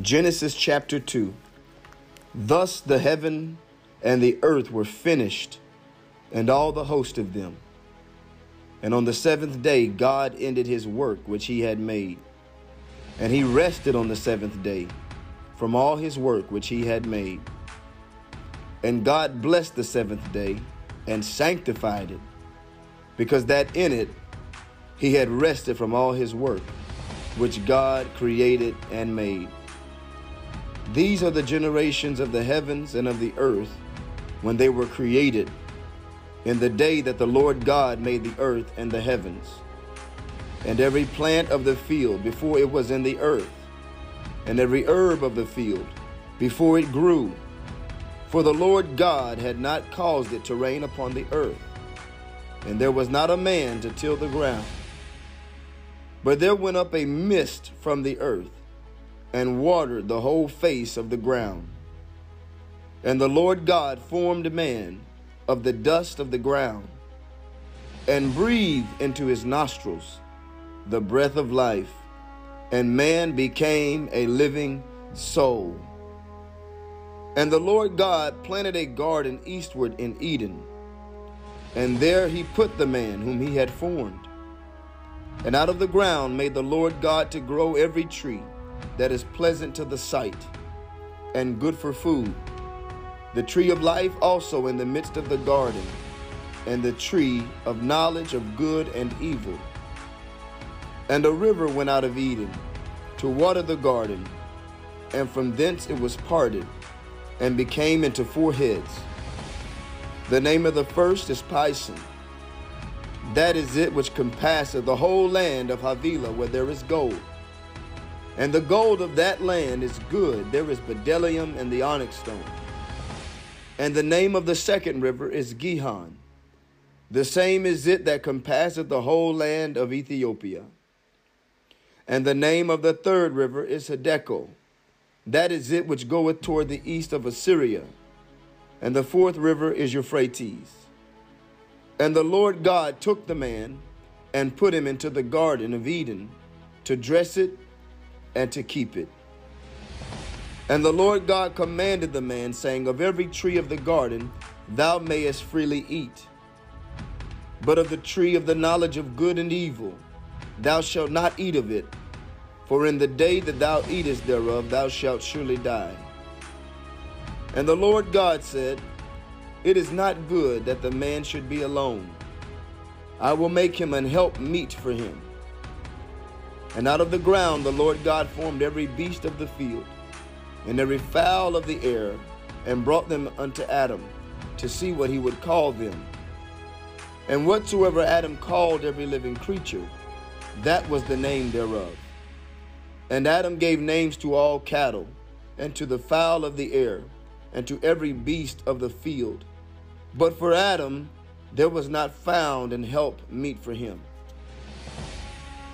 Genesis chapter 2. Thus the heaven and the earth were finished, and all the host of them. And on the seventh day, God ended his work which he had made. And he rested on the seventh day from all his work which he had made. And God blessed the seventh day and sanctified it, because that in it he had rested from all his work which God created and made. These are the generations of the heavens and of the earth when they were created, in the day that the Lord God made the earth and the heavens, and every plant of the field before it was in the earth, and every herb of the field before it grew. For the Lord God had not caused it to rain upon the earth, and there was not a man to till the ground. But there went up a mist from the earth and watered the whole face of the ground. And the Lord God formed man of the dust of the ground and breathed into his nostrils the breath of life, and man became a living soul. And the Lord God planted a garden eastward in Eden, and there he put the man whom he had formed. And out of the ground made the Lord God to grow every tree that is pleasant to the sight and good for food. The tree of life also in the midst of the garden, and the tree of knowledge of good and evil. And a river went out of Eden to water the garden, and from thence it was parted and became into four heads. The name of the first is Pison. That is it which compasseth the whole land of Havilah where there is gold. And the gold of that land is good. There is bdellium and the onyx stone. And the name of the second river is Gihon. The same is it that compasseth the whole land of Ethiopia. And the name of the third river is Hiddekel. That is it which goeth toward the east of Assyria. And the fourth river is Euphrates. And the Lord God took the man and put him into the garden of Eden to dress it and to keep it. And the Lord God commanded the man, saying, Of every tree of the garden thou mayest freely eat, but of the tree of the knowledge of good and evil thou shalt not eat of it, for in the day that thou eatest thereof thou shalt surely die. And the Lord God said, It is not good that the man should be alone. I will make him an help meet for him. And out of the ground the Lord God formed every beast of the field, and every fowl of the air, and brought them unto Adam, to see what he would call them. And whatsoever Adam called every living creature, that was the name thereof. And Adam gave names to all cattle, and to the fowl of the air, and to every beast of the field. But for Adam there was not found an help meet for him.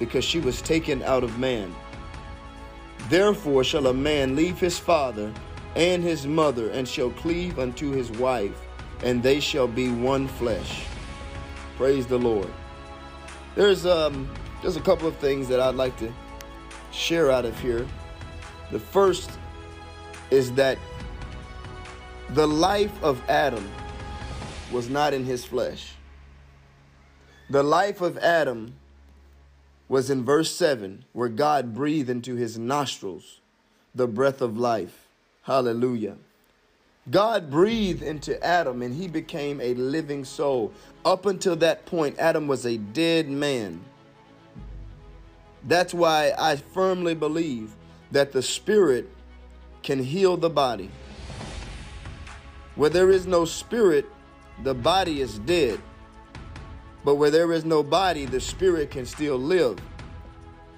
because she was taken out of man. Therefore shall a man leave his father and his mother, and shall cleave unto his wife, and they shall be one flesh. Praise the Lord. There's um there's a couple of things that I'd like to share out of here. The first is that the life of Adam was not in his flesh. The life of Adam was in verse 7, where God breathed into his nostrils the breath of life. Hallelujah. God breathed into Adam and he became a living soul. Up until that point, Adam was a dead man. That's why I firmly believe that the spirit can heal the body. Where there is no spirit, the body is dead. But where there is no body, the spirit can still live.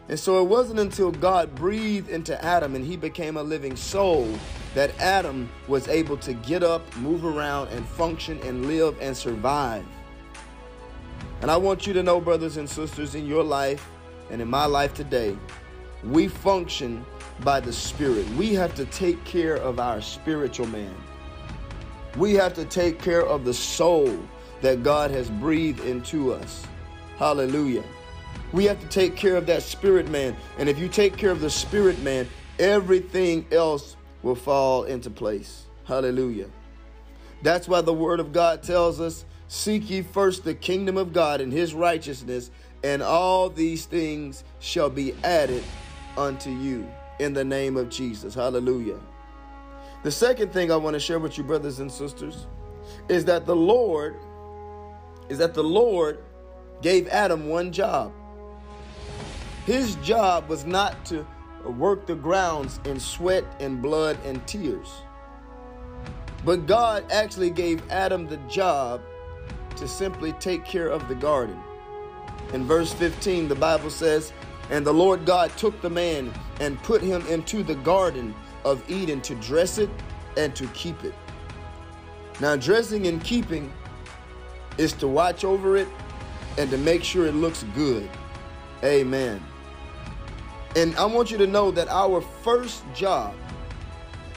And so it wasn't until God breathed into Adam and he became a living soul that Adam was able to get up, move around, and function and live and survive. And I want you to know, brothers and sisters, in your life and in my life today, we function by the Spirit. We have to take care of our spiritual man. We have to take care of the soul that God has breathed into us. Hallelujah. We have to take care of that spirit man. And if you take care of the spirit man, everything else will fall into place. Hallelujah. That's why the word of God tells us seek ye first the kingdom of God and his righteousness, and all these things shall be added unto you in the name of Jesus. Hallelujah. The second thing I want to share with you, brothers and sisters, is that the Lord is that the Lord gave Adam one job. His job was not to work the grounds in sweat and blood and tears. But God actually gave Adam the job to simply take care of the garden. In verse 15, the Bible says, And the Lord God took the man and put him into the garden of Eden to dress it and to keep it. Now, dressing and keeping is to watch over it and to make sure it looks good. Amen. And I want you to know that our first job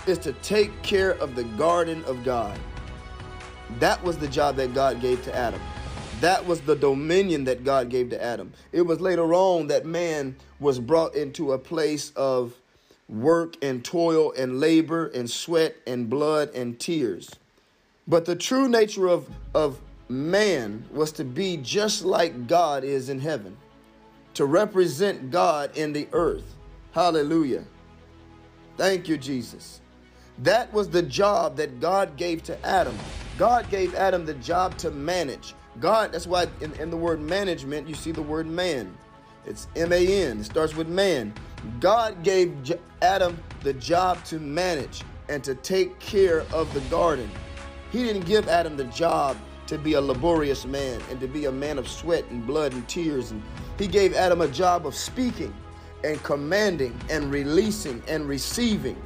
is to take care of the garden of God. That was the job that God gave to Adam. That was the dominion that God gave to Adam. It was later on that man was brought into a place of work and toil and labor and sweat and blood and tears. But the true nature of, of man was to be just like God is in heaven to represent God in the earth. Hallelujah. Thank you, Jesus. That was the job that God gave to Adam. God gave Adam the job to manage. God, that's why in, in the word management, you see the word man. It's M A N, it starts with man. God gave J- Adam the job to manage and to take care of the garden. He didn't give Adam the job to be a laborious man and to be a man of sweat and blood and tears and he gave Adam a job of speaking and commanding and releasing and receiving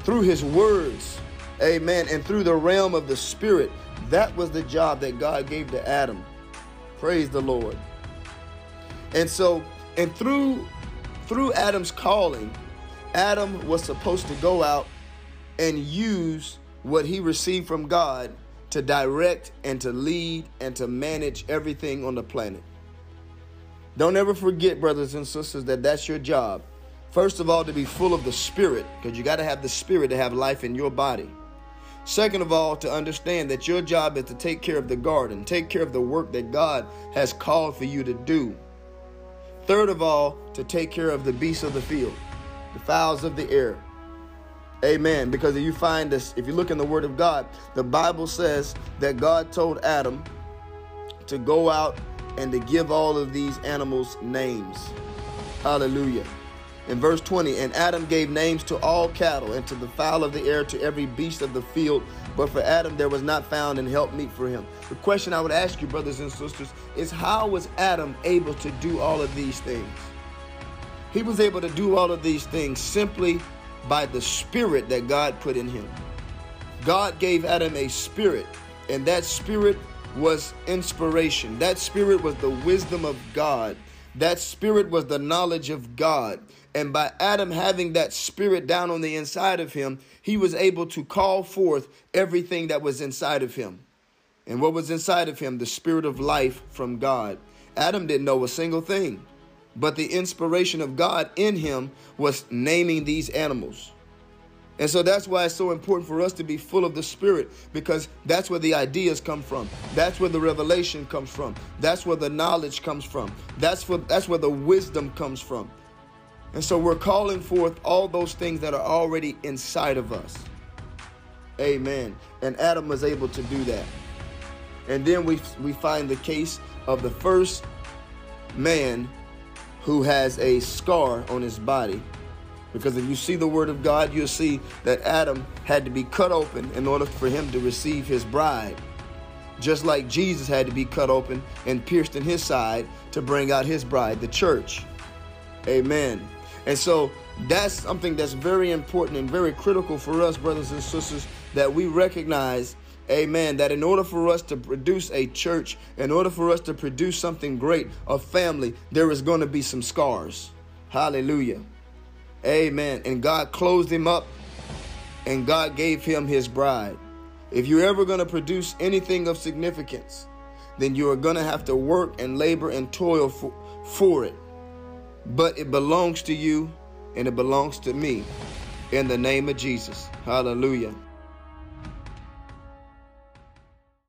through his words. Amen. And through the realm of the spirit. That was the job that God gave to Adam. Praise the Lord. And so, and through through Adam's calling, Adam was supposed to go out and use what he received from God to direct and to lead and to manage everything on the planet. Don't ever forget, brothers and sisters, that that's your job. First of all, to be full of the Spirit, because you got to have the Spirit to have life in your body. Second of all, to understand that your job is to take care of the garden, take care of the work that God has called for you to do. Third of all, to take care of the beasts of the field, the fowls of the air. Amen. Because if you find this, if you look in the Word of God, the Bible says that God told Adam to go out and to give all of these animals names. Hallelujah. In verse 20, and Adam gave names to all cattle and to the fowl of the air, to every beast of the field. But for Adam there was not found an helpmeet for him. The question I would ask you, brothers and sisters, is how was Adam able to do all of these things? He was able to do all of these things simply by the spirit that God put in him. God gave Adam a spirit, and that spirit was inspiration. That spirit was the wisdom of God. That spirit was the knowledge of God. And by Adam having that spirit down on the inside of him, he was able to call forth everything that was inside of him. And what was inside of him? The spirit of life from God. Adam didn't know a single thing, but the inspiration of God in him was naming these animals. And so that's why it's so important for us to be full of the Spirit because that's where the ideas come from. That's where the revelation comes from. That's where the knowledge comes from. That's where, that's where the wisdom comes from. And so we're calling forth all those things that are already inside of us. Amen. And Adam was able to do that. And then we, we find the case of the first man who has a scar on his body because if you see the word of God, you'll see that Adam had to be cut open in order for him to receive his bride. Just like Jesus had to be cut open and pierced in his side to bring out his bride, the church. Amen. And so that's something that's very important and very critical for us, brothers and sisters, that we recognize, amen, that in order for us to produce a church, in order for us to produce something great, a family, there is going to be some scars. Hallelujah. Amen. And God closed him up and God gave him his bride. If you're ever going to produce anything of significance, then you are going to have to work and labor and toil for, for it. But it belongs to you and it belongs to me in the name of Jesus. Hallelujah.